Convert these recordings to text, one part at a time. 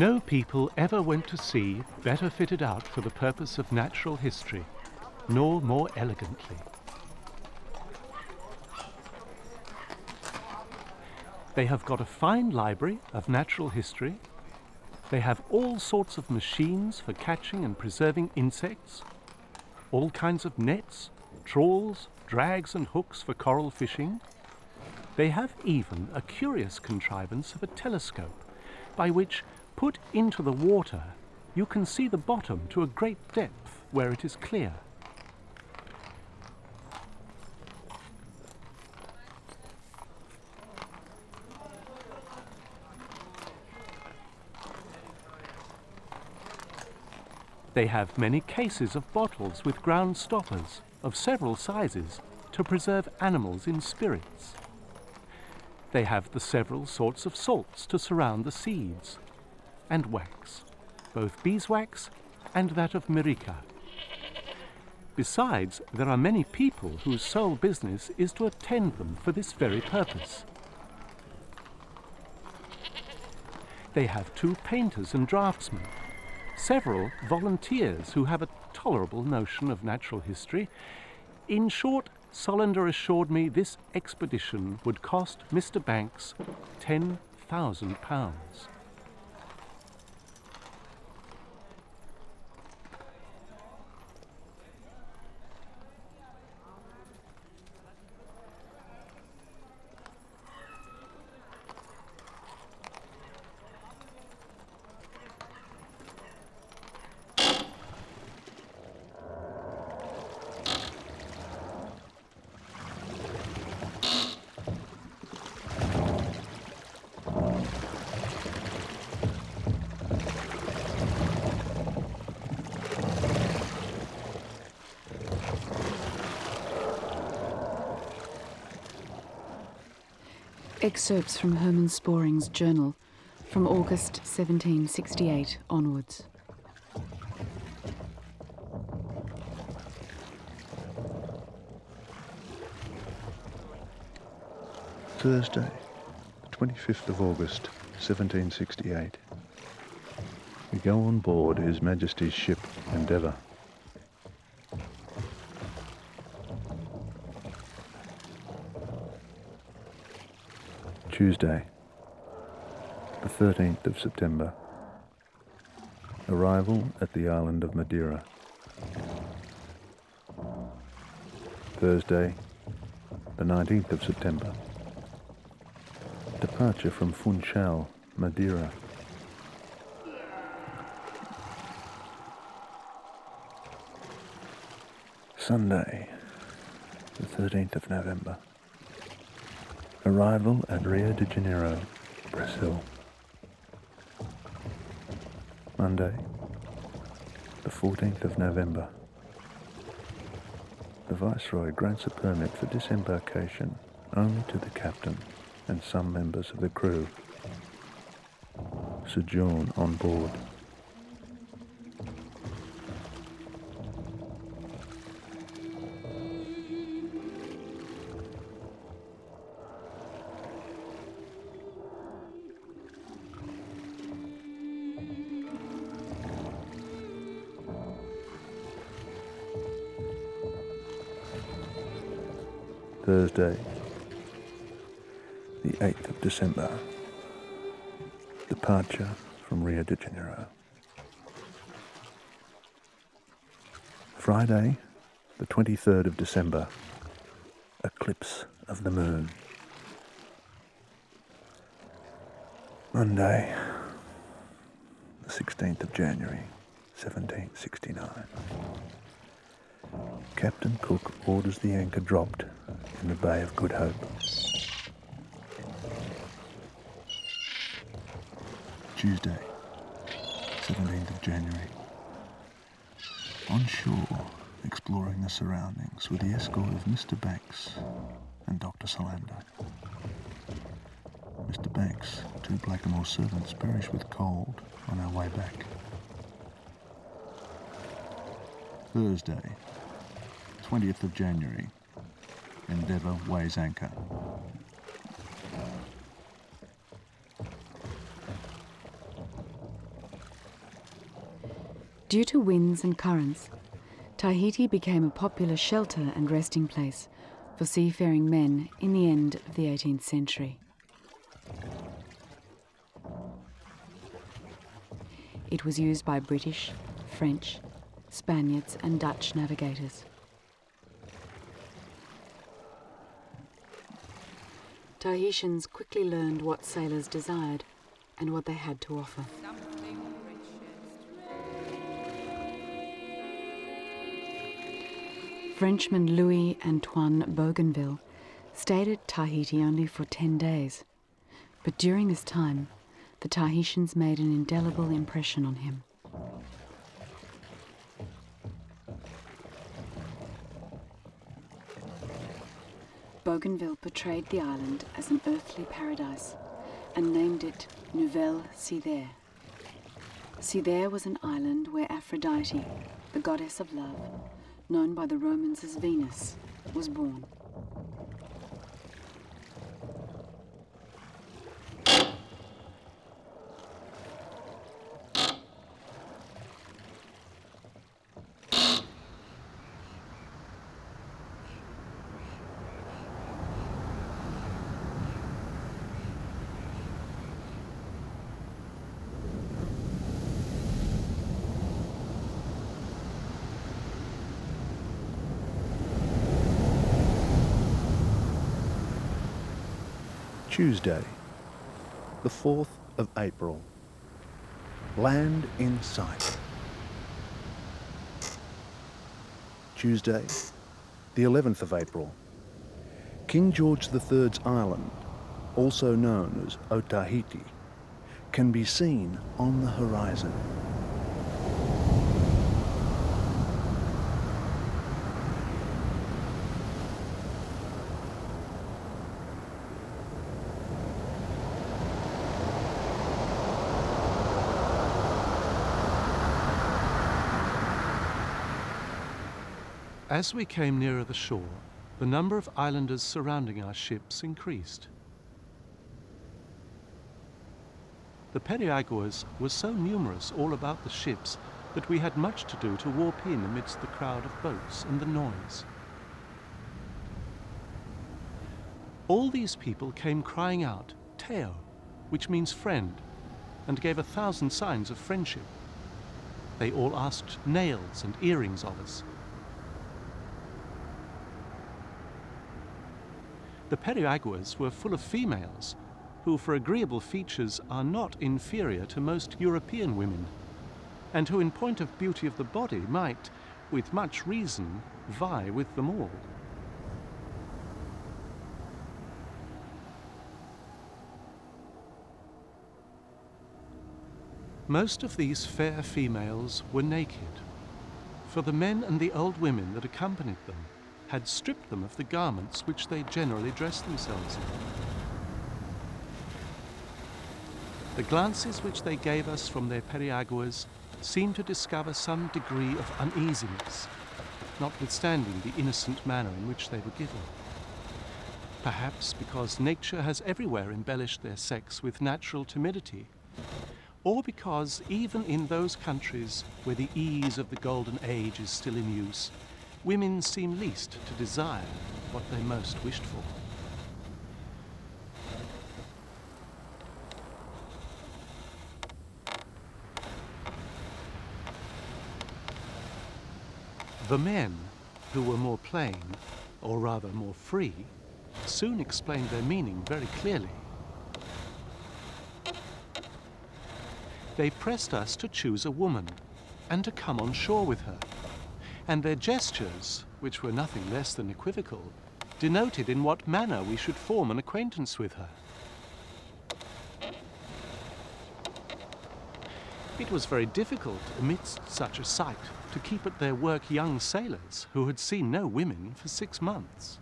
No people ever went to sea better fitted out for the purpose of natural history, nor more elegantly. They have got a fine library of natural history. They have all sorts of machines for catching and preserving insects, all kinds of nets, trawls, drags, and hooks for coral fishing. They have even a curious contrivance of a telescope by which Put into the water, you can see the bottom to a great depth where it is clear. They have many cases of bottles with ground stoppers of several sizes to preserve animals in spirits. They have the several sorts of salts to surround the seeds and wax, both beeswax and that of Myrica. Besides, there are many people whose sole business is to attend them for this very purpose. They have two painters and draftsmen, several volunteers who have a tolerable notion of natural history. In short, Solander assured me this expedition would cost Mr. Banks £10,000. Excerpts from Herman Sporing's journal from August 1768 onwards. Thursday, the 25th of August, 1768. We go on board His Majesty's ship Endeavour. Tuesday, the 13th of September. Arrival at the island of Madeira. Thursday, the 19th of September. Departure from Funchal, Madeira. Sunday, the 13th of November. Arrival at Rio de Janeiro, Brazil. Monday, the 14th of November. The Viceroy grants a permit for disembarkation only to the captain and some members of the crew. Sojourn on board. December. Departure from Rio de Janeiro. Friday, the 23rd of December. Eclipse of the moon. Monday, the 16th of January, 1769. Captain Cook orders the anchor dropped in the Bay of Good Hope. Tuesday, 17th of January. On shore, exploring the surroundings with the escort of Mr. Banks and Dr. Solander. Mr. Banks, two Blackamoor servants perished with cold on our way back. Thursday, 20th of January. Endeavour weighs anchor. Due to winds and currents, Tahiti became a popular shelter and resting place for seafaring men in the end of the 18th century. It was used by British, French, Spaniards, and Dutch navigators. Tahitians quickly learned what sailors desired and what they had to offer. Frenchman Louis Antoine Bougainville stayed at Tahiti only for 10 days, but during this time, the Tahitians made an indelible impression on him. Bougainville portrayed the island as an earthly paradise and named it Nouvelle Cythère. Cythère was an island where Aphrodite, the goddess of love, known by the Romans as Venus, was born. Tuesday, the 4th of April. Land in sight. Tuesday, the 11th of April. King George III's island, also known as Otaheite, can be seen on the horizon. As we came nearer the shore, the number of islanders surrounding our ships increased. The periaguas were so numerous all about the ships that we had much to do to warp in amidst the crowd of boats and the noise. All these people came crying out, Teo, which means friend, and gave a thousand signs of friendship. They all asked nails and earrings of us. The periaguas were full of females, who for agreeable features are not inferior to most European women, and who in point of beauty of the body might, with much reason, vie with them all. Most of these fair females were naked, for the men and the old women that accompanied them had stripped them of the garments which they generally dressed themselves in. The glances which they gave us from their periaguas seemed to discover some degree of uneasiness, notwithstanding the innocent manner in which they were given. Perhaps because nature has everywhere embellished their sex with natural timidity, or because even in those countries where the ease of the golden age is still in use, women seem least to desire what they most wished for. The men, who were more plain, or rather more free, soon explained their meaning very clearly. They pressed us to choose a woman and to come on shore with her and their gestures, which were nothing less than equivocal, denoted in what manner we should form an acquaintance with her. It was very difficult, amidst such a sight, to keep at their work young sailors who had seen no women for six months.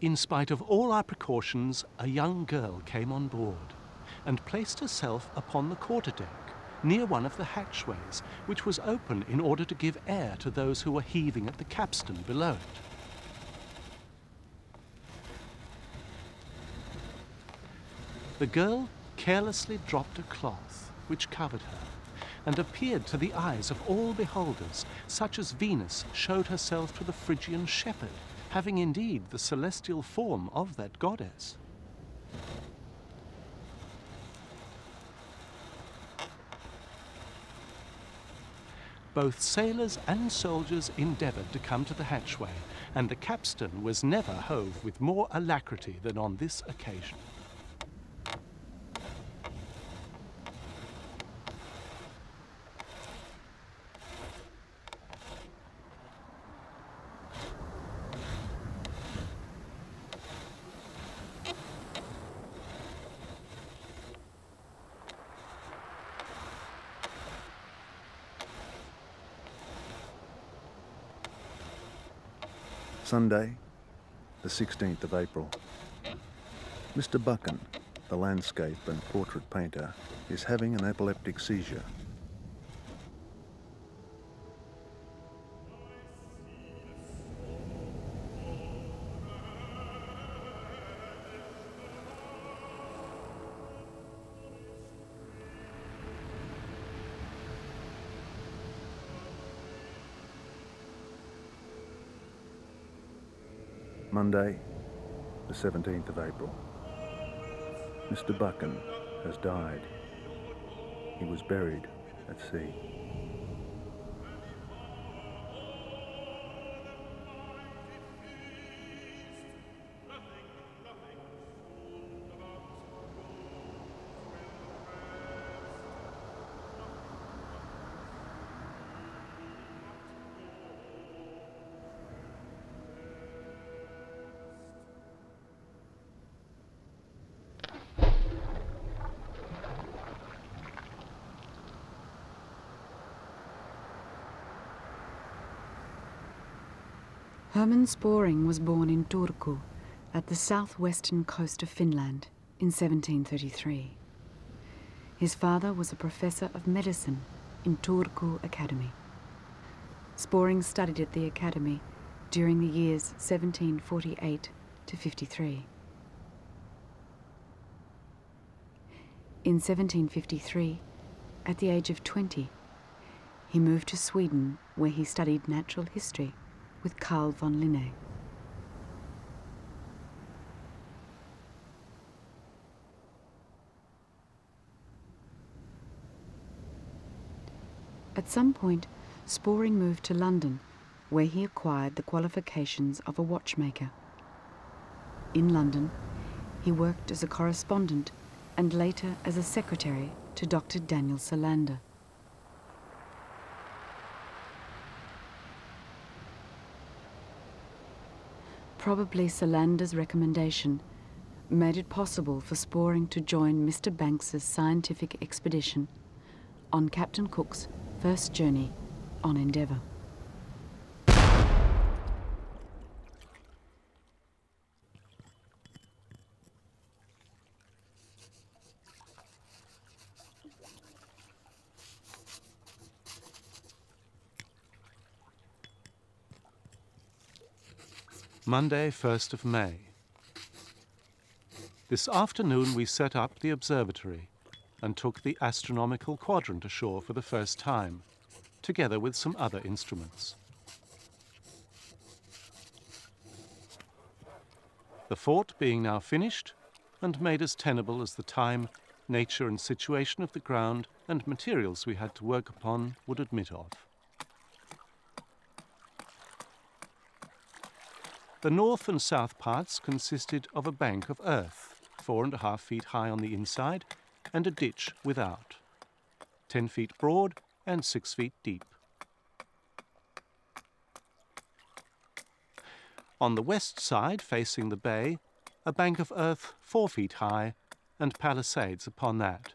In spite of all our precautions, a young girl came on board and placed herself upon the quarterdeck near one of the hatchways, which was open in order to give air to those who were heaving at the capstan below it. The girl carelessly dropped a cloth which covered her and appeared to the eyes of all beholders, such as Venus showed herself to the Phrygian shepherd, having indeed the celestial form of that goddess. Both sailors and soldiers endeavoured to come to the hatchway, and the capstan was never hove with more alacrity than on this occasion. Sunday, the 16th of April. Mr. Buchan, the landscape and portrait painter, is having an epileptic seizure. Monday, the 17th of April. Mr. Buchan has died. He was buried at sea. Herman Sporing was born in Turku, at the southwestern coast of Finland, in 1733. His father was a professor of medicine in Turku Academy. Sporing studied at the academy during the years 1748 to 53. In 1753, at the age of 20, he moved to Sweden where he studied natural history with Carl von Linné. At some point, Sporing moved to London, where he acquired the qualifications of a watchmaker. In London, he worked as a correspondent and later as a secretary to Dr. Daniel Solander. Probably Solander's recommendation made it possible for Sporing to join Mr. Banks's scientific expedition on Captain Cook's first journey on Endeavour. Monday, 1st of May. This afternoon we set up the observatory and took the astronomical quadrant ashore for the first time, together with some other instruments. The fort being now finished and made as tenable as the time, nature, and situation of the ground and materials we had to work upon would admit of. The north and south parts consisted of a bank of earth, four and a half feet high on the inside, and a ditch without, ten feet broad and six feet deep. On the west side, facing the bay, a bank of earth four feet high and palisades upon that,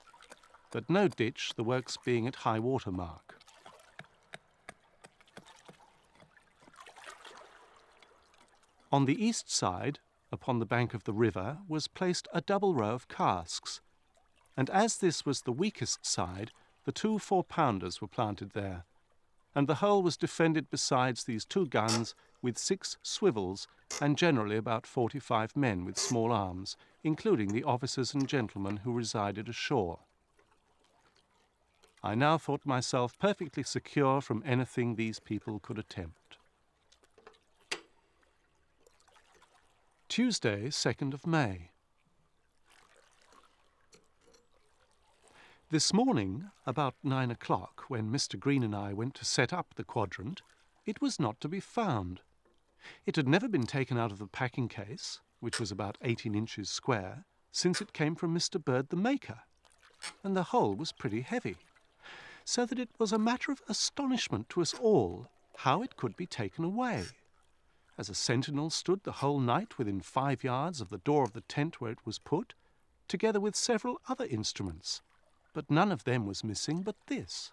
but no ditch, the works being at high water mark. On the east side, upon the bank of the river, was placed a double row of casks, and as this was the weakest side, the two four pounders were planted there, and the hull was defended besides these two guns with six swivels and generally about forty five men with small arms, including the officers and gentlemen who resided ashore. I now thought myself perfectly secure from anything these people could attempt. Tuesday, 2nd of May. This morning, about nine o'clock, when Mr. Green and I went to set up the quadrant, it was not to be found. It had never been taken out of the packing case, which was about eighteen inches square, since it came from Mr. Bird the maker, and the whole was pretty heavy, so that it was a matter of astonishment to us all how it could be taken away. As a sentinel stood the whole night within five yards of the door of the tent where it was put, together with several other instruments, but none of them was missing but this.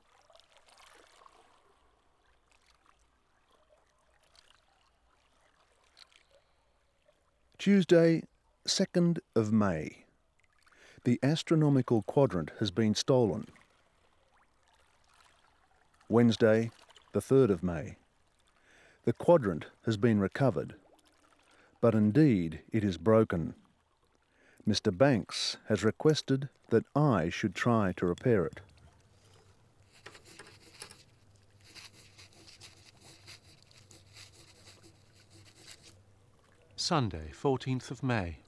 Tuesday, 2nd of May. The astronomical quadrant has been stolen. Wednesday, the 3rd of May. The quadrant has been recovered, but indeed it is broken. Mr. Banks has requested that I should try to repair it. Sunday, 14th of May.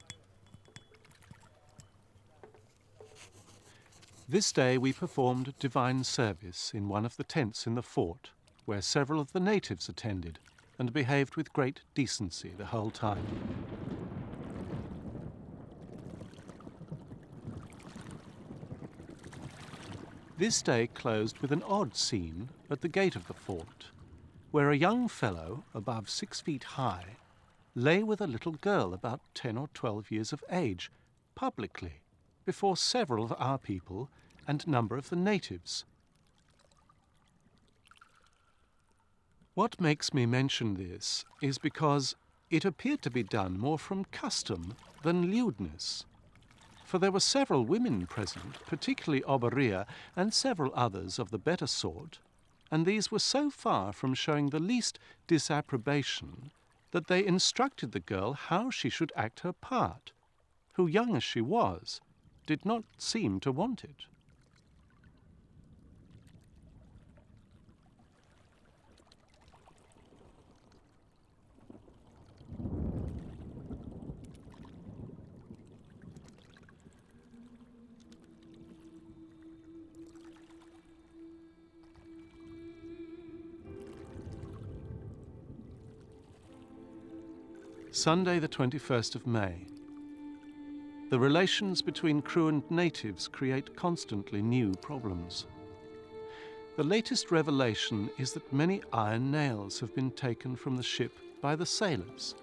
This day we performed divine service in one of the tents in the fort, where several of the natives attended and behaved with great decency the whole time. This day closed with an odd scene at the gate of the fort, where a young fellow, above six feet high, lay with a little girl about ten or twelve years of age, publicly, before several of our people and number of the natives. What makes me mention this is because it appeared to be done more from custom than lewdness. For there were several women present, particularly Oberea, and several others of the better sort, and these were so far from showing the least disapprobation that they instructed the girl how she should act her part, who, young as she was, did not seem to want it. Sunday, the 21st of May. The relations between crew and natives create constantly new problems. The latest revelation is that many iron nails have been taken from the ship by the sailors.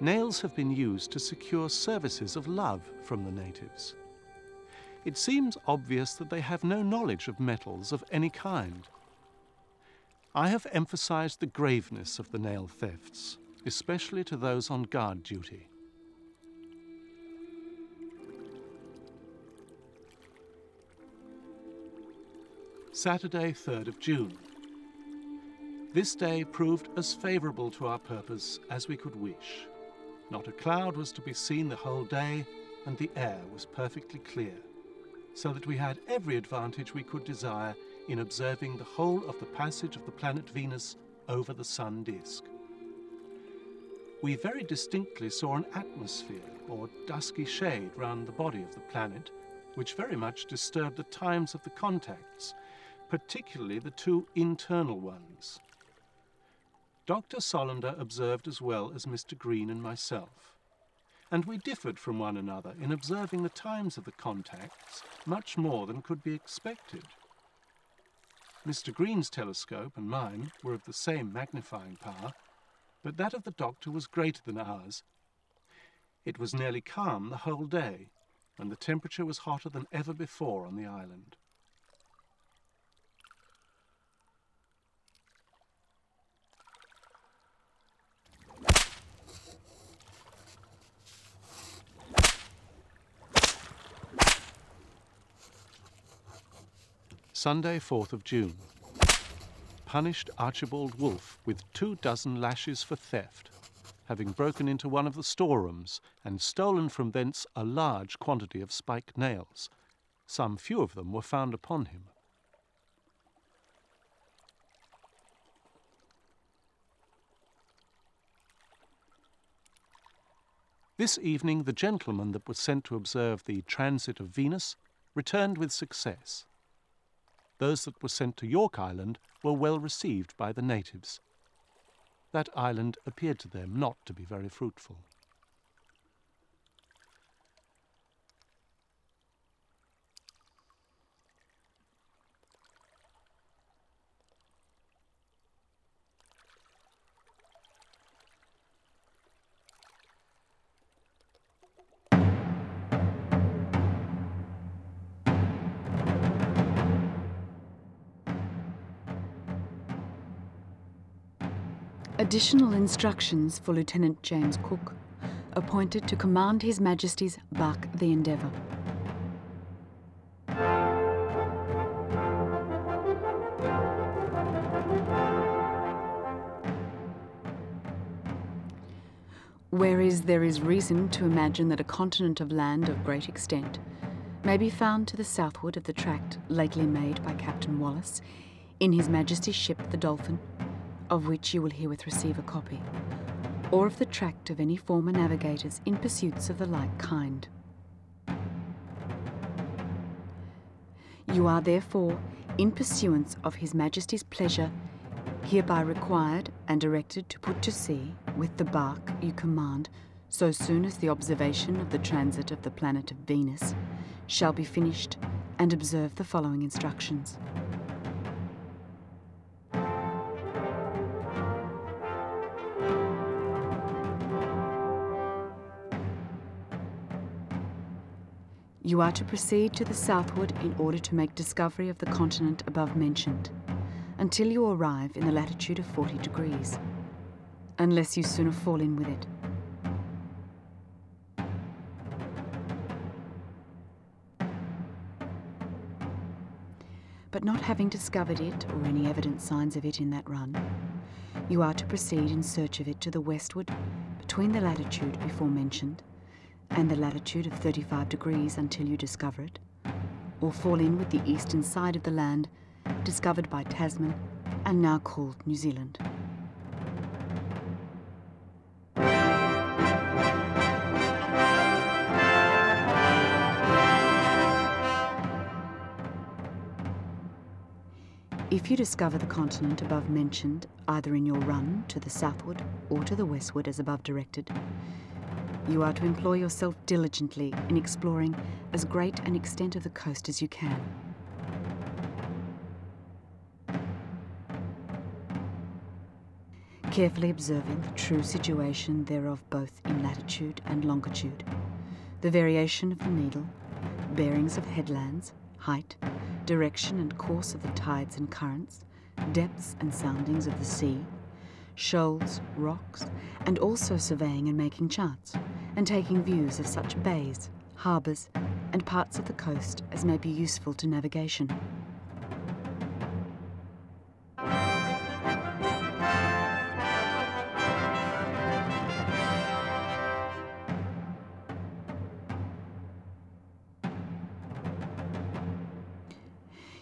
Nails have been used to secure services of love from the natives it seems obvious that they have no knowledge of metals of any kind. I have emphasized the graveness of the nail thefts, especially to those on guard duty. Saturday, 3rd of June. This day proved as favourable to our purpose as we could wish. Not a cloud was to be seen the whole day, and the air was perfectly clear so that we had every advantage we could desire in observing the whole of the passage of the planet Venus over the sun disk. We very distinctly saw an atmosphere or dusky shade round the body of the planet, which very much disturbed the times of the contacts, particularly the two internal ones. Dr. Solander observed as well as Mr. Green and myself and we differed from one another in observing the times of the contacts much more than could be expected. Mr. Green's telescope and mine were of the same magnifying power, but that of the doctor was greater than ours. It was nearly calm the whole day, and the temperature was hotter than ever before on the island. Sunday, 4th of June. Punished Archibald Wolfe with two dozen lashes for theft, having broken into one of the storerooms and stolen from thence a large quantity of spiked nails. Some few of them were found upon him. This evening, the gentleman that was sent to observe the transit of Venus returned with success. Those that were sent to York Island were well received by the natives. That island appeared to them not to be very fruitful. Additional instructions for Lieutenant James Cook, appointed to command His Majesty's bark the Endeavour. Whereas there is reason to imagine that a continent of land of great extent may be found to the southward of the tract lately made by Captain Wallis in His Majesty's ship the Dolphin, of which you will herewith receive a copy, or of the tract of any former navigators in pursuits of the like kind. You are therefore, in pursuance of His Majesty's pleasure, hereby required and directed to put to sea with the bark you command so soon as the observation of the transit of the planet of Venus shall be finished and observe the following instructions. You are to proceed to the southward in order to make discovery of the continent above mentioned, until you arrive in the latitude of 40 degrees, unless you sooner fall in with it. But not having discovered it or any evident signs of it in that run, you are to proceed in search of it to the westward between the latitude before mentioned and the latitude of 35 degrees until you discover it, or fall in with the eastern side of the land discovered by Tasman and now called New Zealand. If you discover the continent above mentioned, either in your run to the southward or to the westward as above directed, you are to employ yourself diligently in exploring as great an extent of the coast as you can. Carefully observing the true situation thereof both in latitude and longitude, the variation of the needle, bearings of headlands, height, direction and course of the tides and currents, depths and soundings of the sea, shoals, rocks, and also surveying and making charts, and taking views of such bays, harbours, and parts of the coast as may be useful to navigation.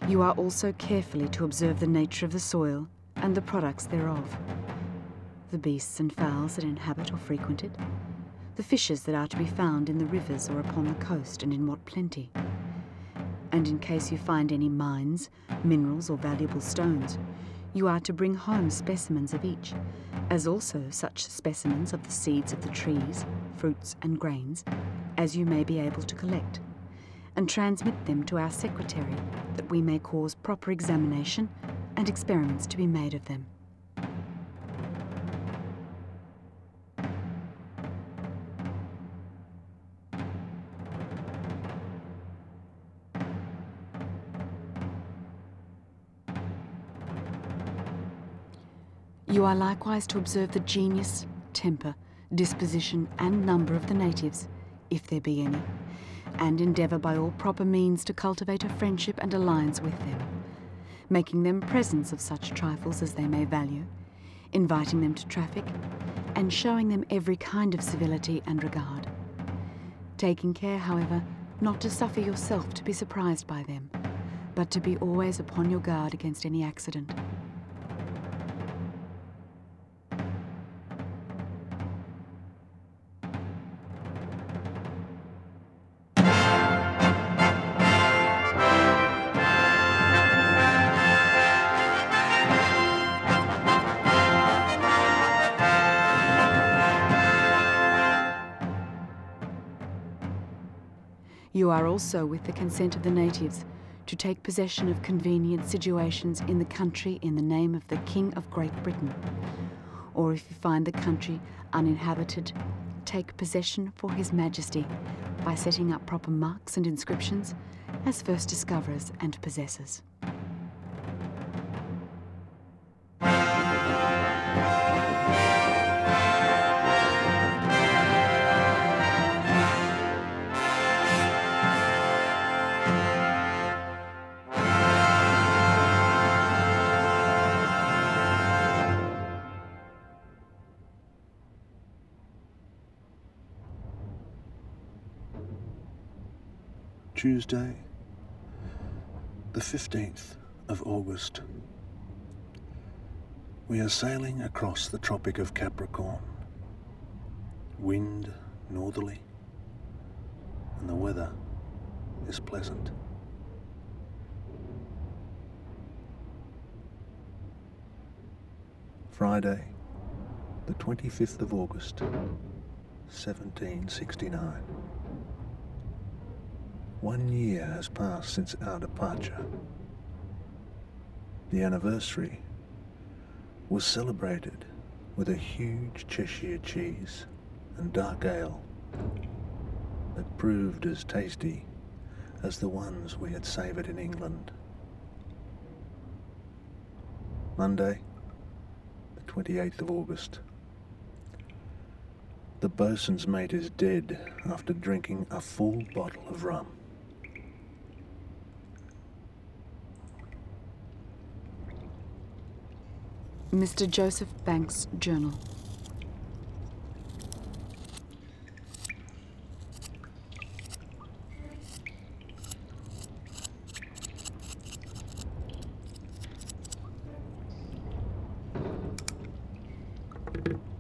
You are also carefully to observe the nature of the soil and the products thereof, the beasts and fowls that inhabit or frequent it, the fishes that are to be found in the rivers or upon the coast and in what plenty. And in case you find any mines, minerals, or valuable stones, you are to bring home specimens of each, as also such specimens of the seeds of the trees, fruits, and grains as you may be able to collect, and transmit them to our secretary that we may cause proper examination and experiments to be made of them. You are likewise to observe the genius, temper, disposition, and number of the natives, if there be any, and endeavour by all proper means to cultivate a friendship and alliance with them, making them presents of such trifles as they may value, inviting them to traffic, and showing them every kind of civility and regard. Taking care, however, not to suffer yourself to be surprised by them, but to be always upon your guard against any accident. You are also, with the consent of the natives, to take possession of convenient situations in the country in the name of the King of Great Britain. Or if you find the country uninhabited, take possession for His Majesty by setting up proper marks and inscriptions as first discoverers and possessors. Tuesday, the 15th of August. We are sailing across the Tropic of Capricorn. Wind northerly, and the weather is pleasant. Friday, the 25th of August, 1769. One year has passed since our departure. The anniversary was celebrated with a huge Cheshire cheese and dark ale that proved as tasty as the ones we had savoured in England. Monday, the 28th of August. The boatswain's mate is dead after drinking a full bottle of rum. Mr. Joseph Banks' Journal.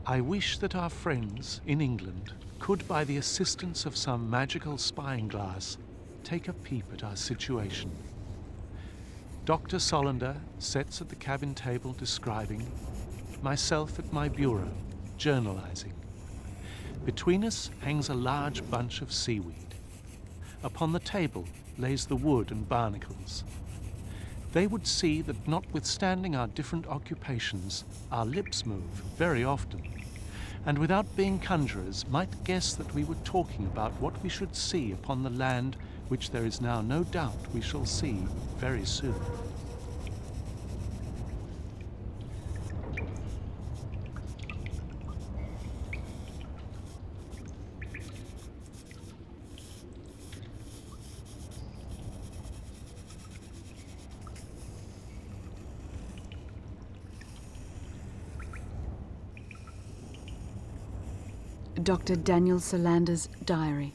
I wish that our friends in England could, by the assistance of some magical spying glass, take a peep at our situation. Dr. Solander sits at the cabin table describing, myself at my bureau, journalizing. Between us hangs a large bunch of seaweed. Upon the table lays the wood and barnacles. They would see that notwithstanding our different occupations, our lips move very often, and without being conjurers, might guess that we were talking about what we should see upon the land which there is now no doubt we shall see very soon. Dr. Daniel Solander's diary.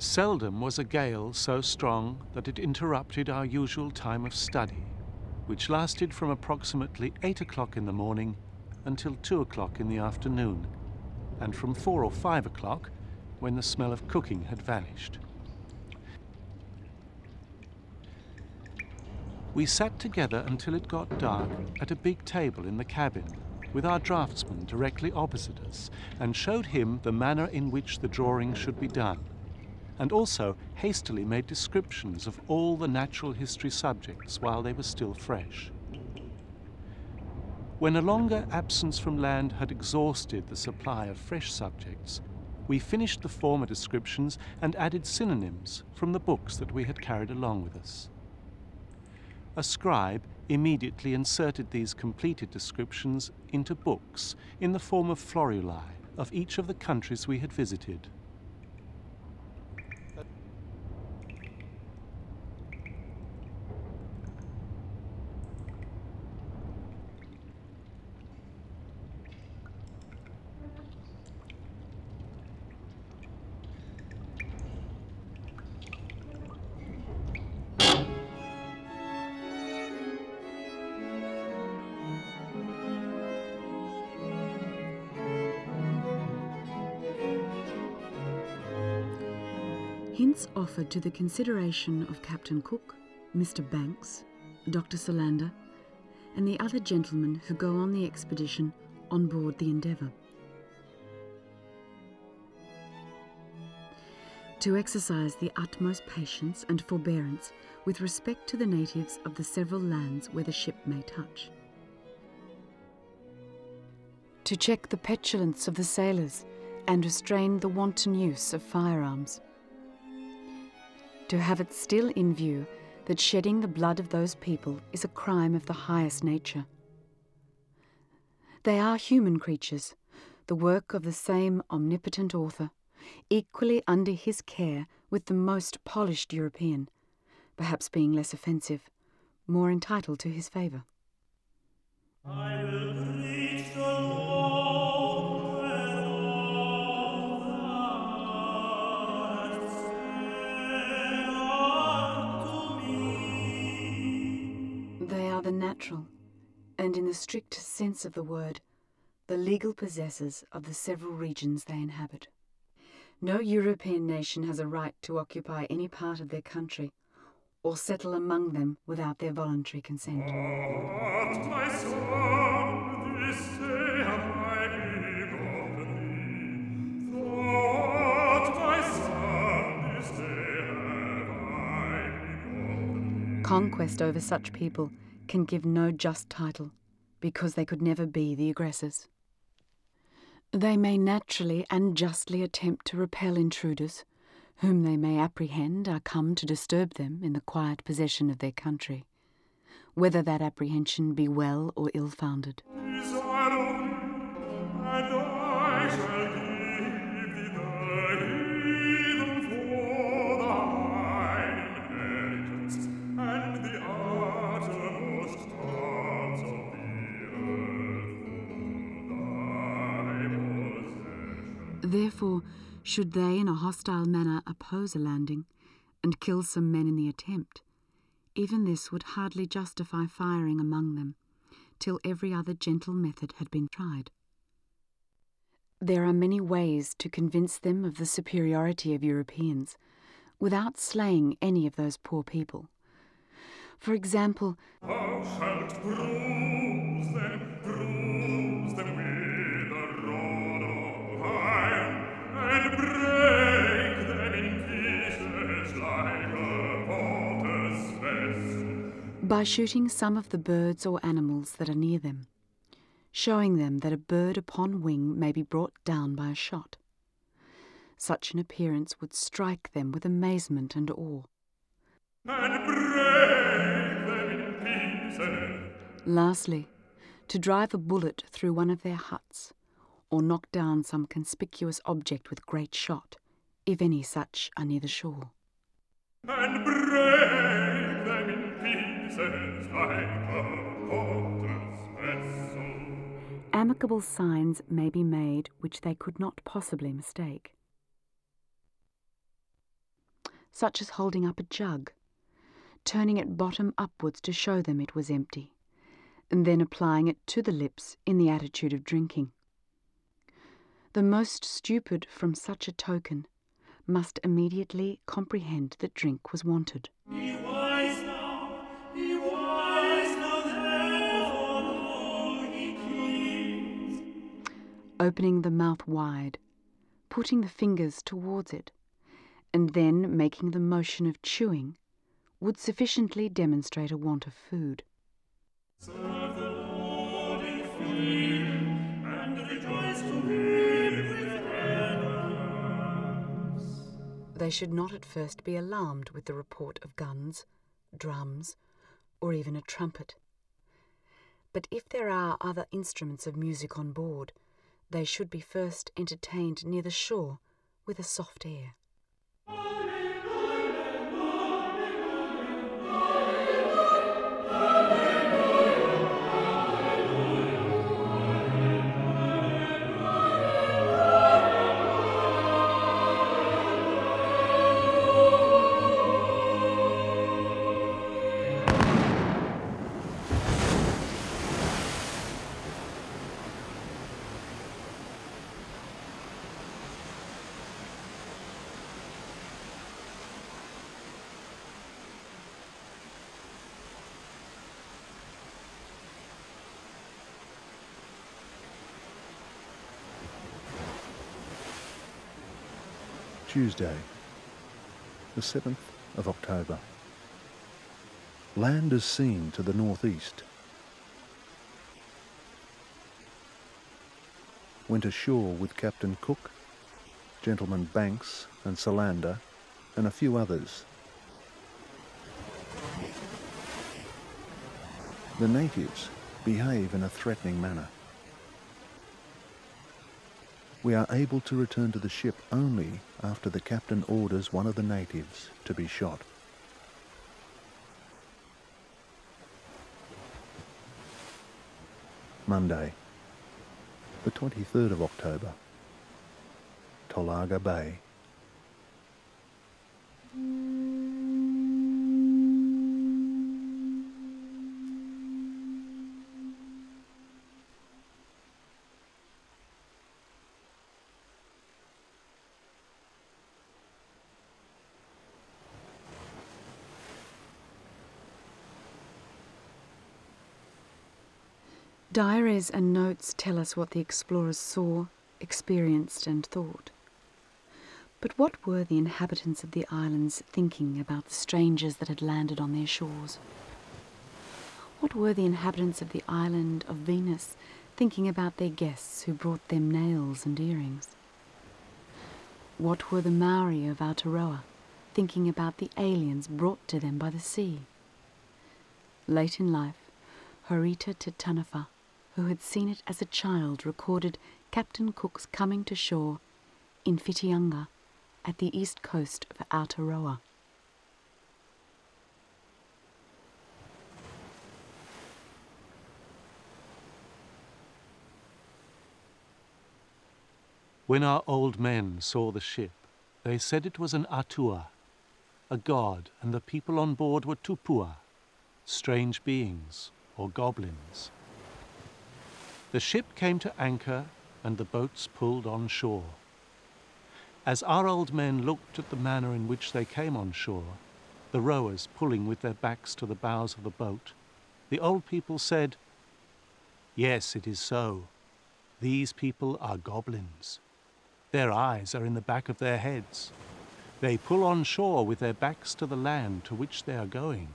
Seldom was a gale so strong that it interrupted our usual time of study, which lasted from approximately 8 o'clock in the morning until 2 o'clock in the afternoon, and from 4 or 5 o'clock when the smell of cooking had vanished. We sat together until it got dark at a big table in the cabin with our draftsman directly opposite us and showed him the manner in which the drawing should be done and also hastily made descriptions of all the natural history subjects while they were still fresh. When a longer absence from land had exhausted the supply of fresh subjects, we finished the former descriptions and added synonyms from the books that we had carried along with us. A scribe immediately inserted these completed descriptions into books in the form of floruli of each of the countries we had visited. Offered to the consideration of Captain Cook, Mr. Banks, Dr. Solander, and the other gentlemen who go on the expedition on board the Endeavour. To exercise the utmost patience and forbearance with respect to the natives of the several lands where the ship may touch. To check the petulance of the sailors and restrain the wanton use of firearms to have it still in view that shedding the blood of those people is a crime of the highest nature. They are human creatures, the work of the same omnipotent author, equally under his care with the most polished European, perhaps being less offensive, more entitled to his favour. I will preach the Lord the natural, and in the strict sense of the word, the legal possessors of the several regions they inhabit. No European nation has a right to occupy any part of their country or settle among them without their voluntary consent. What, my son, this day have I begotten thee? What, my son, this day have I begotten thee? Conquest over such people can give no just title, because they could never be the aggressors. They may naturally and justly attempt to repel intruders, whom they may apprehend are come to disturb them in the quiet possession of their country, whether that apprehension be well or ill founded. Therefore, should they in a hostile manner oppose a landing, and kill some men in the attempt, even this would hardly justify firing among them, till every other gentle method had been tried. There are many ways to convince them of the superiority of Europeans, without slaying any of those poor people. For example, Thou shalt bruise them, bruise them by shooting some of the birds or animals that are near them, showing them that a bird upon wing may be brought down by a shot. Such an appearance would strike them with amazement and awe. And break them in pieces. Lastly, to drive a bullet through one of their huts, or knock down some conspicuous object with great shot, if any such are near the shore. And break them in pieces like a potter's vessel. Amicable signs may be made which they could not possibly mistake, such as holding up a jug, turning it bottom upwards to show them it was empty, and then applying it to the lips in the attitude of drinking. The most stupid from such a token must immediately comprehend that drink was wanted. Opening the mouth wide, putting the fingers towards it, and then making the motion of chewing, would sufficiently demonstrate a want of food. Serve the Lord in fear, and rejoice to hear. They should not at first be alarmed with the report of guns, drums, or even a trumpet. But if there are other instruments of music on board, they should be first entertained near the shore with a soft air. Tuesday, the 7th of October. Land is seen to the northeast. Went ashore with Captain Cook, Gentlemen Banks and Solander, and a few others. The natives behave in a threatening manner. We are able to return to the ship only after the captain orders one of the natives to be shot. Monday, the 23rd of October, Tolaga Bay. Diaries and notes tell us what the explorers saw, experienced, and thought. But what were the inhabitants of the islands thinking about the strangers that had landed on their shores? What were the inhabitants of the island of Venus thinking about their guests who brought them nails and earrings? What were the Maori of Aotearoa thinking about the aliens brought to them by the sea? Late in life, Horeta Te Taniwha, who had seen it as a child, recorded Captain Cook's coming to shore in Whitianga at the east coast of Aotearoa. When our old men saw the ship, they said it was an atua, a god, and the people on board were tupua, strange beings or goblins. The ship came to anchor and the boats pulled on shore. As our old men looked at the manner in which they came on shore, the rowers pulling with their backs to the bows of the boat, the old people said, Yes, it is so. These people are goblins. Their eyes are in the back of their heads. They pull on shore with their backs to the land to which they are going.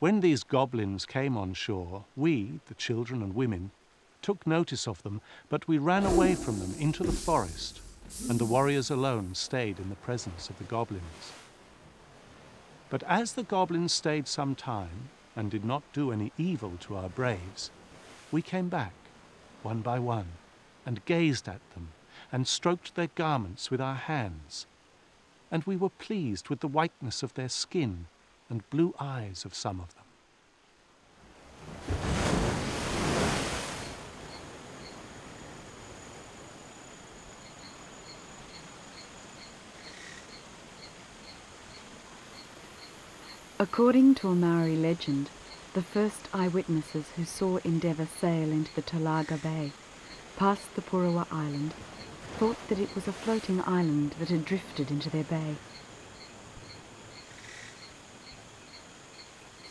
When these goblins came on shore, we, the children and women, took notice of them, but we ran away from them into the forest, and the warriors alone stayed in the presence of the goblins. But as the goblins stayed some time, and did not do any evil to our braves, we came back, one by one, and gazed at them, and stroked their garments with our hands. And we were pleased with the whiteness of their skin and blue eyes of some of them. According to a Maori legend, the first eyewitnesses who saw Endeavour sail into the Tolaga Bay, past the Pourewa Island, thought that it was a floating island that had drifted into their bay.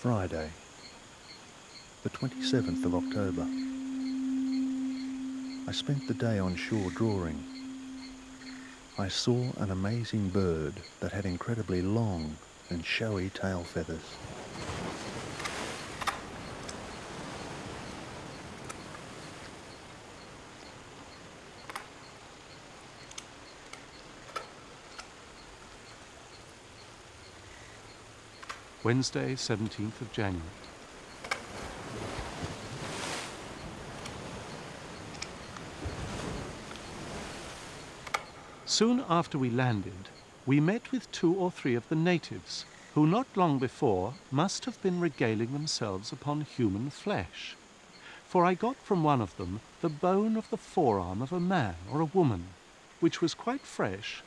Friday, the 27th of October. I spent the day on shore drawing. I saw an amazing bird that had incredibly long and showy tail feathers. Wednesday, 17th of January. Soon after we landed, we met with two or three of the natives, who not long before must have been regaling themselves upon human flesh. For I got from one of them the bone of the forearm of a man or a woman, which was quite fresh,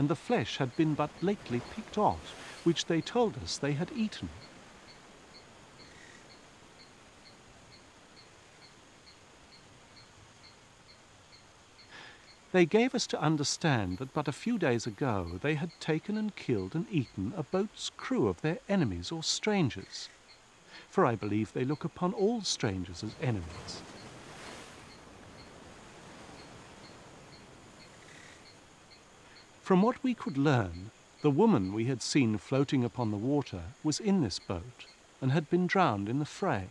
and the flesh had been but lately picked off, which they told us they had eaten. They gave us to understand that but a few days ago they had taken and killed and eaten a boat's crew of their enemies or strangers. For I believe they look upon all strangers as enemies. From what we could learn, the woman we had seen floating upon the water was in this boat and had been drowned in the fray.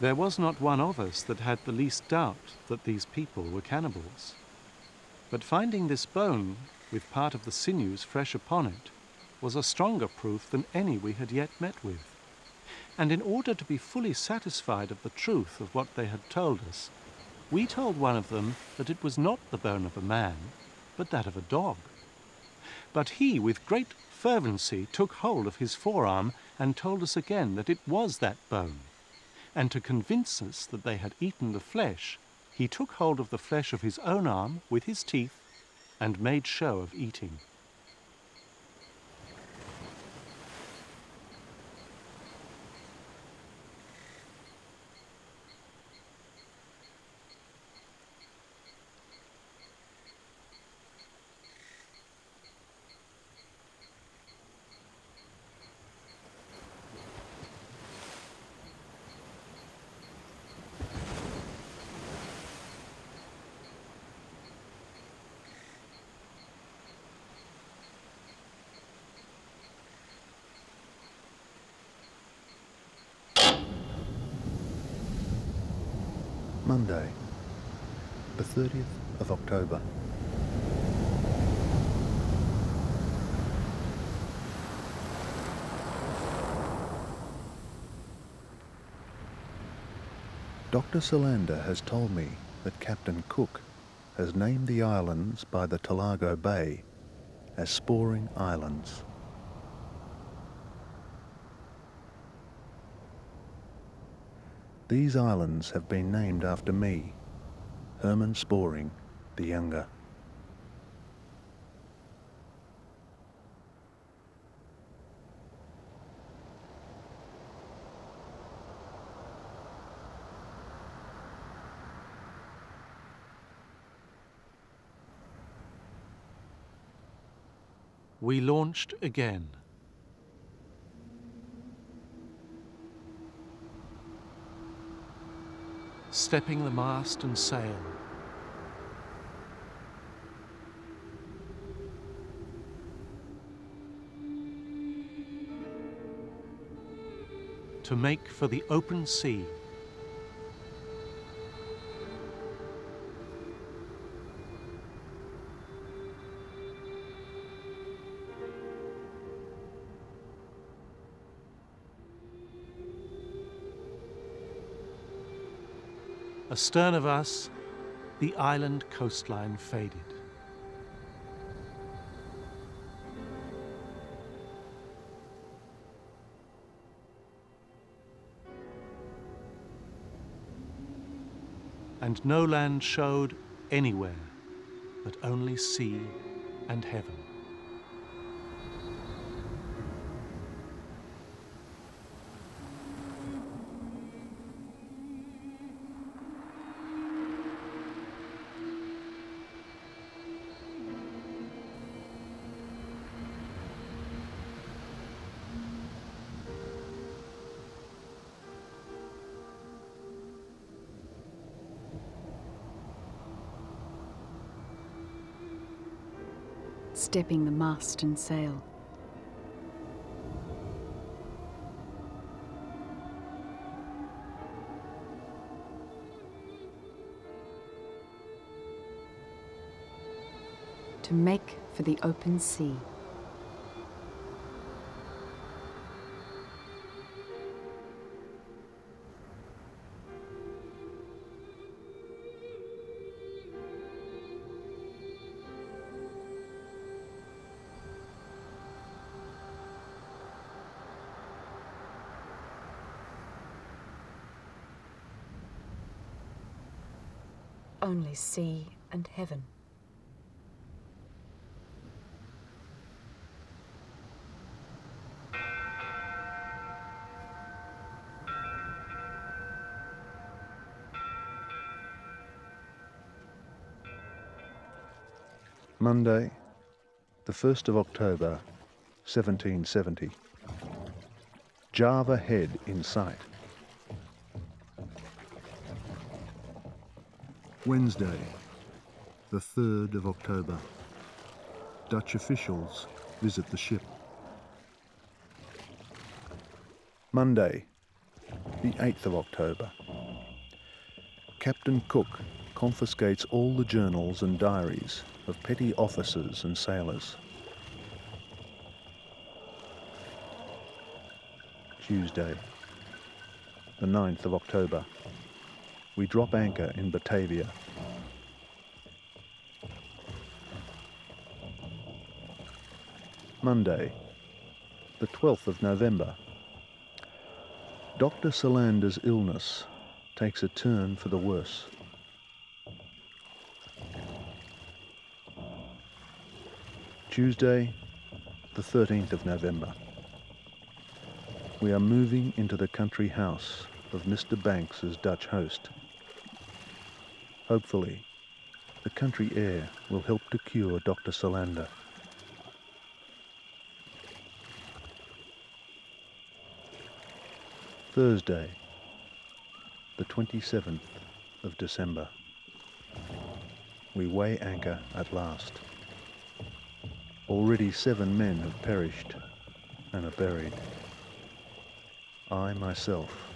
There was not one of us that had the least doubt that these people were cannibals. But finding this bone, with part of the sinews fresh upon it, was a stronger proof than any we had yet met with. And in order to be fully satisfied of the truth of what they had told us, we told one of them that it was not the bone of a man, but that of a dog. But he, with great fervency, took hold of his forearm and told us again that it was that bone and to convince us that they had eaten the flesh, he took hold of the flesh of his own arm with his teeth and made show of eating. Monday, the 30th of October. Dr. Solander has told me that Captain Cook has named the islands by the Tolaga Bay as Sporing Islands. These islands have been named after me, Herman Sporing the Younger. We launched again. Stepping the mast and sail. To make for the open sea. Astern of us, the island coastline faded. And no land showed anywhere, but only sea and heaven. Stepping the mast and sail. To make for the open sea. Only sea and heaven. Monday, the 1st of October, 1770. Java Head in sight. Wednesday, the 3rd of October. Dutch officials visit the ship. Monday, the 8th of October. Captain Cook confiscates all the journals and diaries of petty officers and sailors. Tuesday, the 9th of October. We drop anchor in Batavia. Monday, the 12th of November. Dr. Solander's illness takes a turn for the worse. Tuesday, the 13th of November. We are moving into the country house of Mr. Banks's Dutch host. Hopefully, the country air will help to cure Dr. Solander. Thursday, the 27th of December. We weigh anchor at last. Already seven men have perished and are buried. I myself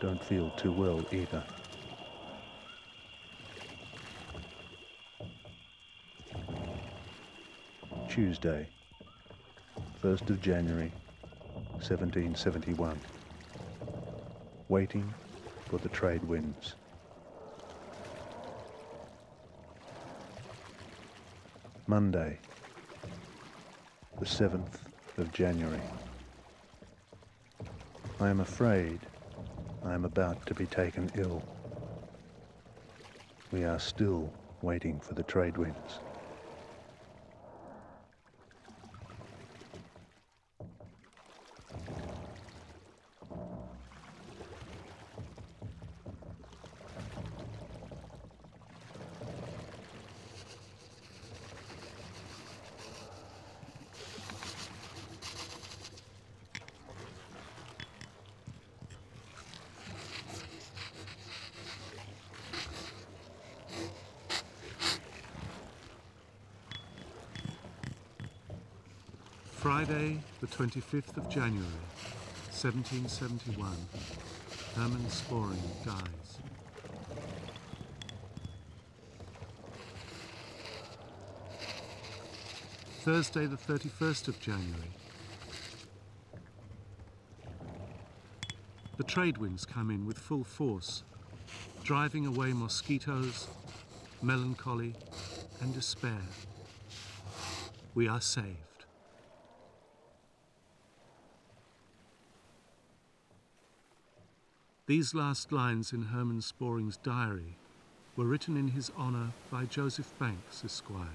don't feel too well either. Tuesday, 1st of January, 1771. Waiting for the trade winds. Monday, the 7th of January. I am afraid I am about to be taken ill. We are still waiting for the trade winds. Friday, the 25th of January, 1771. Hermann Sporing dies. Thursday, the 31st of January. The trade winds come in with full force, driving away mosquitoes, melancholy, and despair. We are saved. These last lines in Herman Sporing's diary were written in his honour by Joseph Banks, Esquire.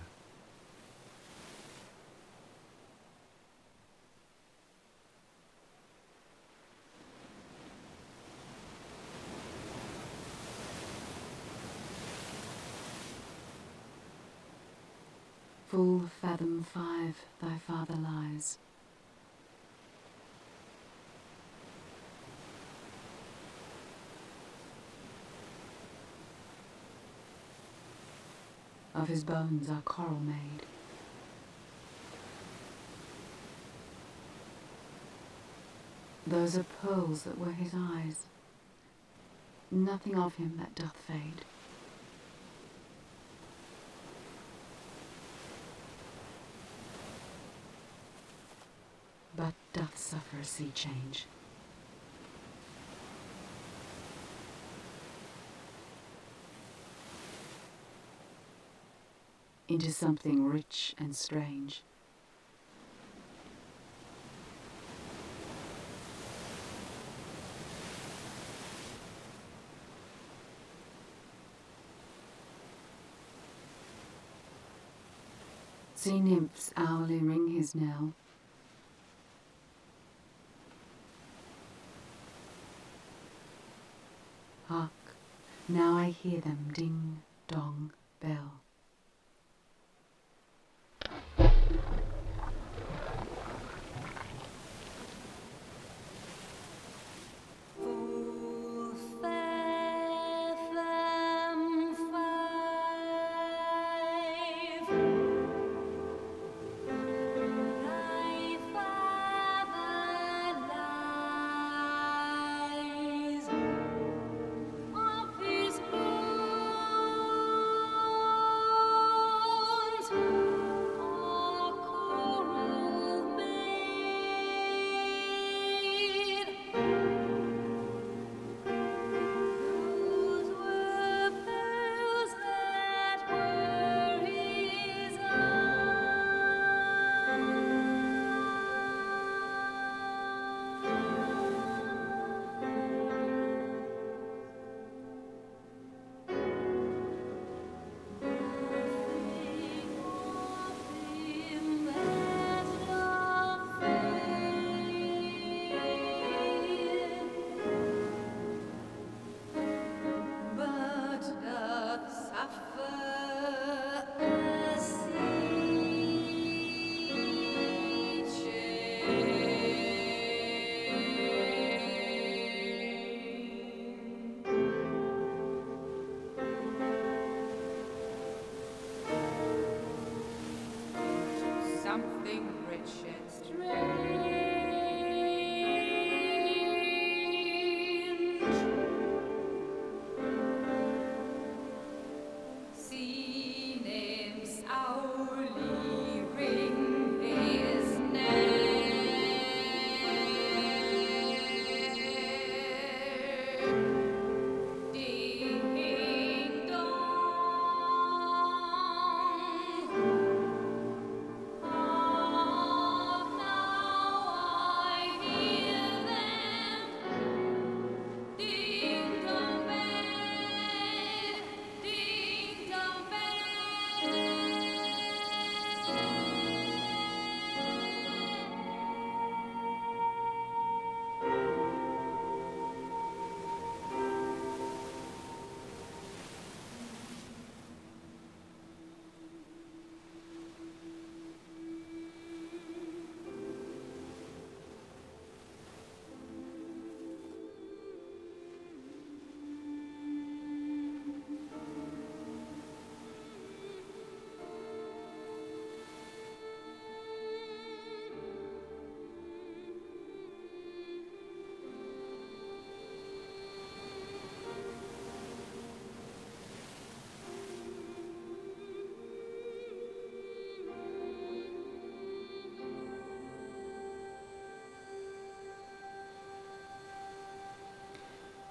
Full fathom five thy father lies. of his bones are coral made. Those are pearls that were his eyes, nothing of him that doth fade. But doth suffer a sea change. Into something rich and strange. Sea nymphs hourly ring his knell. Hark, now I hear them ding dong bell.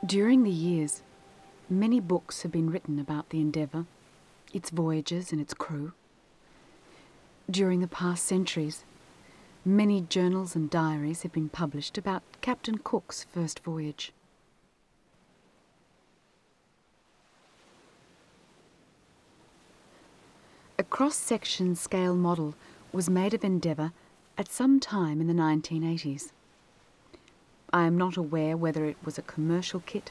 During the years, many books have been written about the Endeavour, its voyages, and its crew. During the past centuries, many journals and diaries have been published about Captain Cook's first voyage. A cross section scale model was made of Endeavour at some time in the 1980s. I am not aware whether it was a commercial kit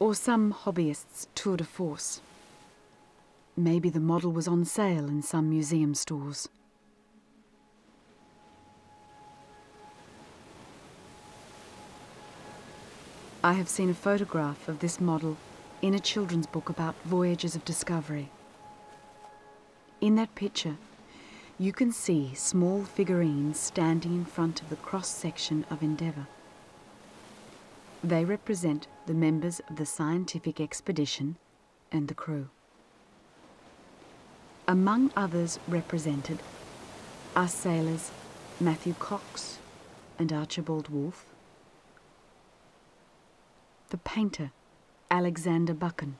or some hobbyist's tour de force. Maybe the model was on sale in some museum stores. I have seen a photograph of this model in a children's book about voyages of discovery. In that picture, you can see small figurines standing in front of the cross section of Endeavour. They represent the members of the scientific expedition and the crew. Among others represented are sailors Matthew Cox and Archibald Wolfe, the painter Alexander Buchan,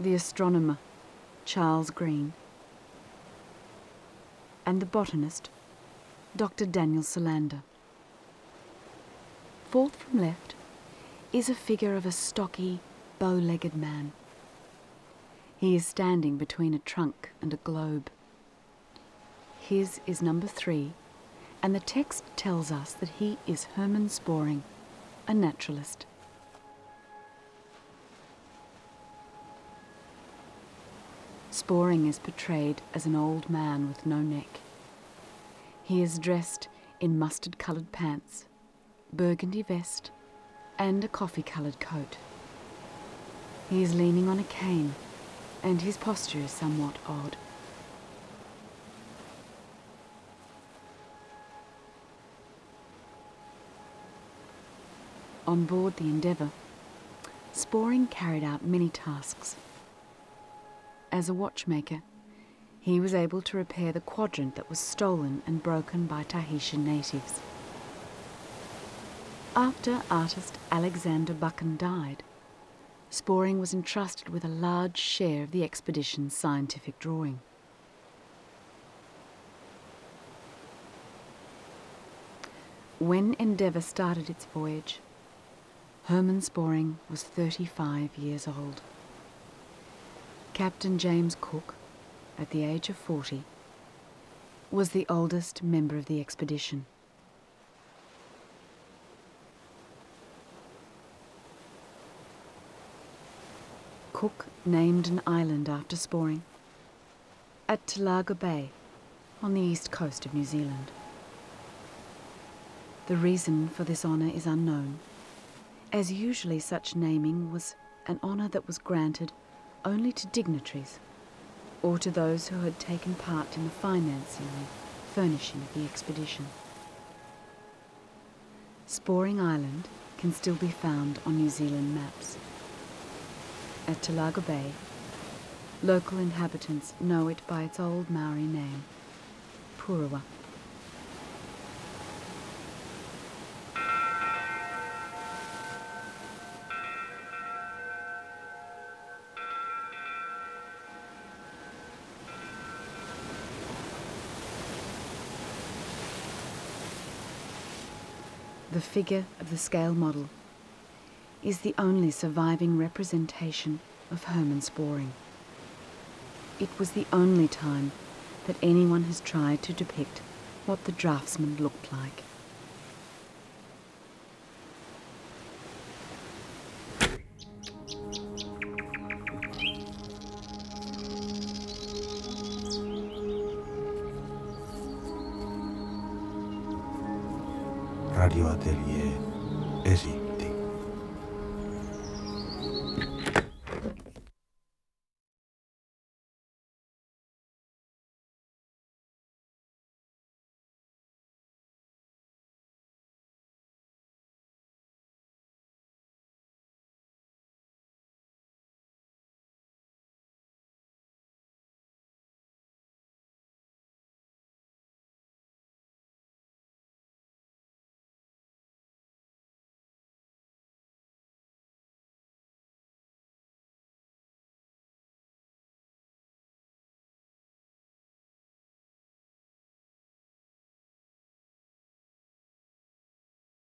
the astronomer Charles Green, and the botanist Dr. Daniel Solander. Fourth from left is a figure of a stocky, bow legged man. He is standing between a trunk and a globe. His is number three, and the text tells us that he is Hermann Sporing, a naturalist. Sporing is portrayed as an old man with no neck. He is dressed in mustard coloured pants, burgundy vest, and a coffee coloured coat. He is leaning on a cane, and his posture is somewhat odd. On board the Endeavour, Sporing carried out many tasks. As a watchmaker, he was able to repair the quadrant that was stolen and broken by Tahitian natives. After artist Alexander Buchan died, Sporing was entrusted with a large share of the expedition's scientific drawing. When Endeavour started its voyage, Herman Sporing was 35 years old. Captain James Cook, at the age of 40, was the oldest member of the expedition. Cook named an island after Sporing at Tolaga Bay on the east coast of New Zealand. The reason for this honour is unknown, as usually such naming was an honour that was granted only to dignitaries or to those who had taken part in the financing and furnishing of the expedition. Sporing Island can still be found on New Zealand maps. At Tolaga Bay, local inhabitants know it by its old Maori name, Pourewa. The figure of the scale model is the only surviving representation of Hermann Sporing. It was the only time that anyone has tried to depict what the draftsman looked like.